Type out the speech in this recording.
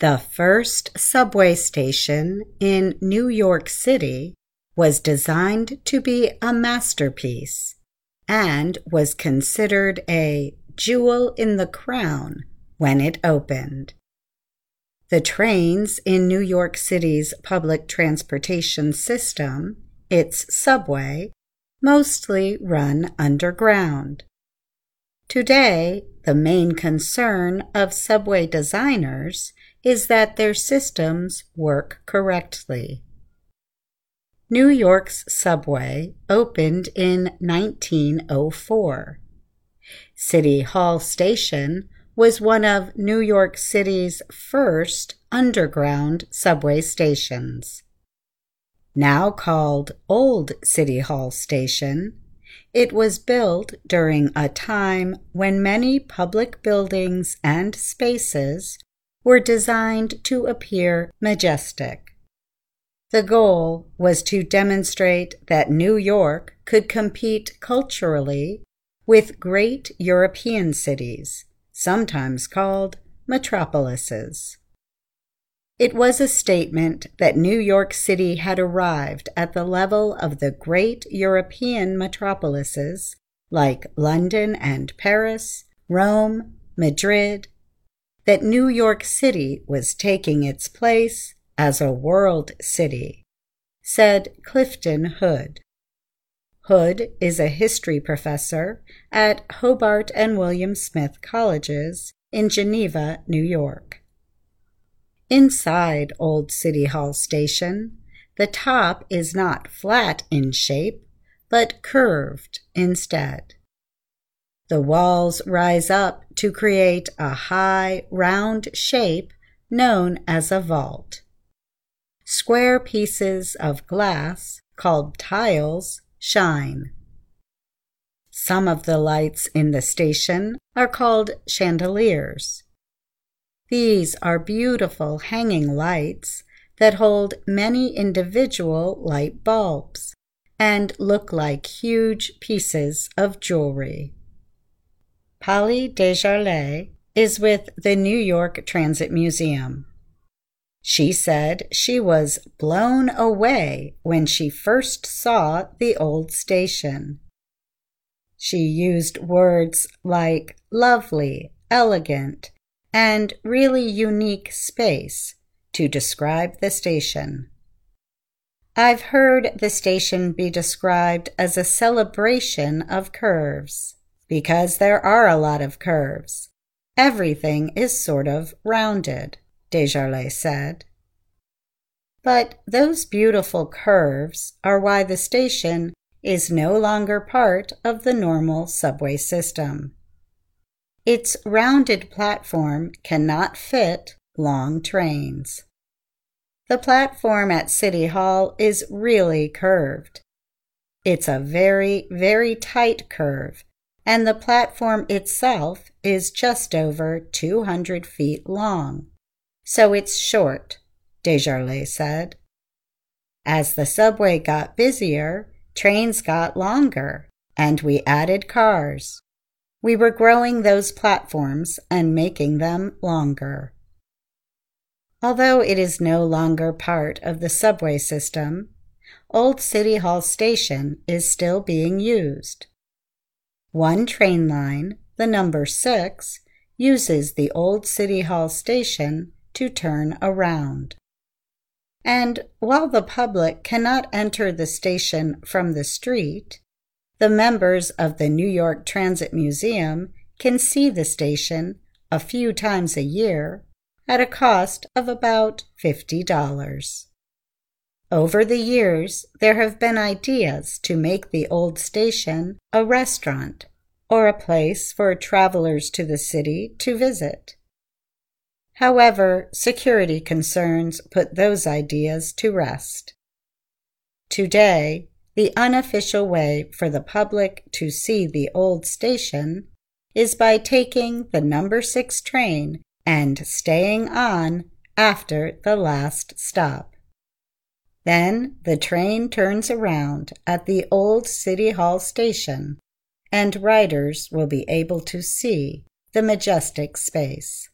The first subway station in New York City was designed to be a masterpiece and was considered a jewel in the crown when it opened. The trains in New York City's public transportation system, its subway, mostly run underground. Today, the main concern of subway designers is that their systems work correctly. New York's subway opened in 1904. City Hall Station was one of New York City's first underground subway stations. Now called Old City Hall Station, it was built during a time when many public buildings and spaces were designed to appear majestic. The goal was to demonstrate that New York could compete culturally with great European cities, sometimes called metropolises. It was a statement that New York City had arrived at the level of the great European metropolises like London and Paris, Rome, Madrid, that New York City was taking its place as a world city, said Clifton Hood. Hood is a history professor at Hobart and William Smith Colleges in Geneva, New York. Inside Old City Hall Station, the top is not flat in shape, but curved instead. The walls rise up to create a high, round shape known as a vault. Square pieces of glass, called tiles, shine. Some of the lights in the station are called chandeliers. These are beautiful hanging lights that hold many individual light bulbs and look like huge pieces of jewelry. Polly Desjarlais is with the New York Transit Museum. She said she was blown away when she first saw the old station. She used words like lovely, elegant, and really unique space to describe the station. I've heard the station be described as a celebration of curves because there are a lot of curves. Everything is sort of rounded, Desjarlais said. But those beautiful curves are why the station is no longer part of the normal subway system. Its rounded platform cannot fit long trains. The platform at City Hall is really curved. It's a very, very tight curve and the platform itself is just over 200 feet long. So it's short, Desjarlais said. As the subway got busier, trains got longer, and we added cars. We were growing those platforms and making them longer. Although it is no longer part of the subway system, Old City Hall Station is still being used. One train line, the number 6, uses the old City Hall station to turn around. And while the public cannot enter the station from the street, the members of the New York Transit Museum can see the station a few times a year at a cost of about $50. Over the years, there have been ideas to make the old station a restaurant or a place for travelers to the city to visit. However, security concerns put those ideas to rest. Today, the unofficial way for the public to see the old station is by taking the number 6 train and staying on after the last stop. Then the train turns around at the old City Hall station, and riders will be able to see the majestic space.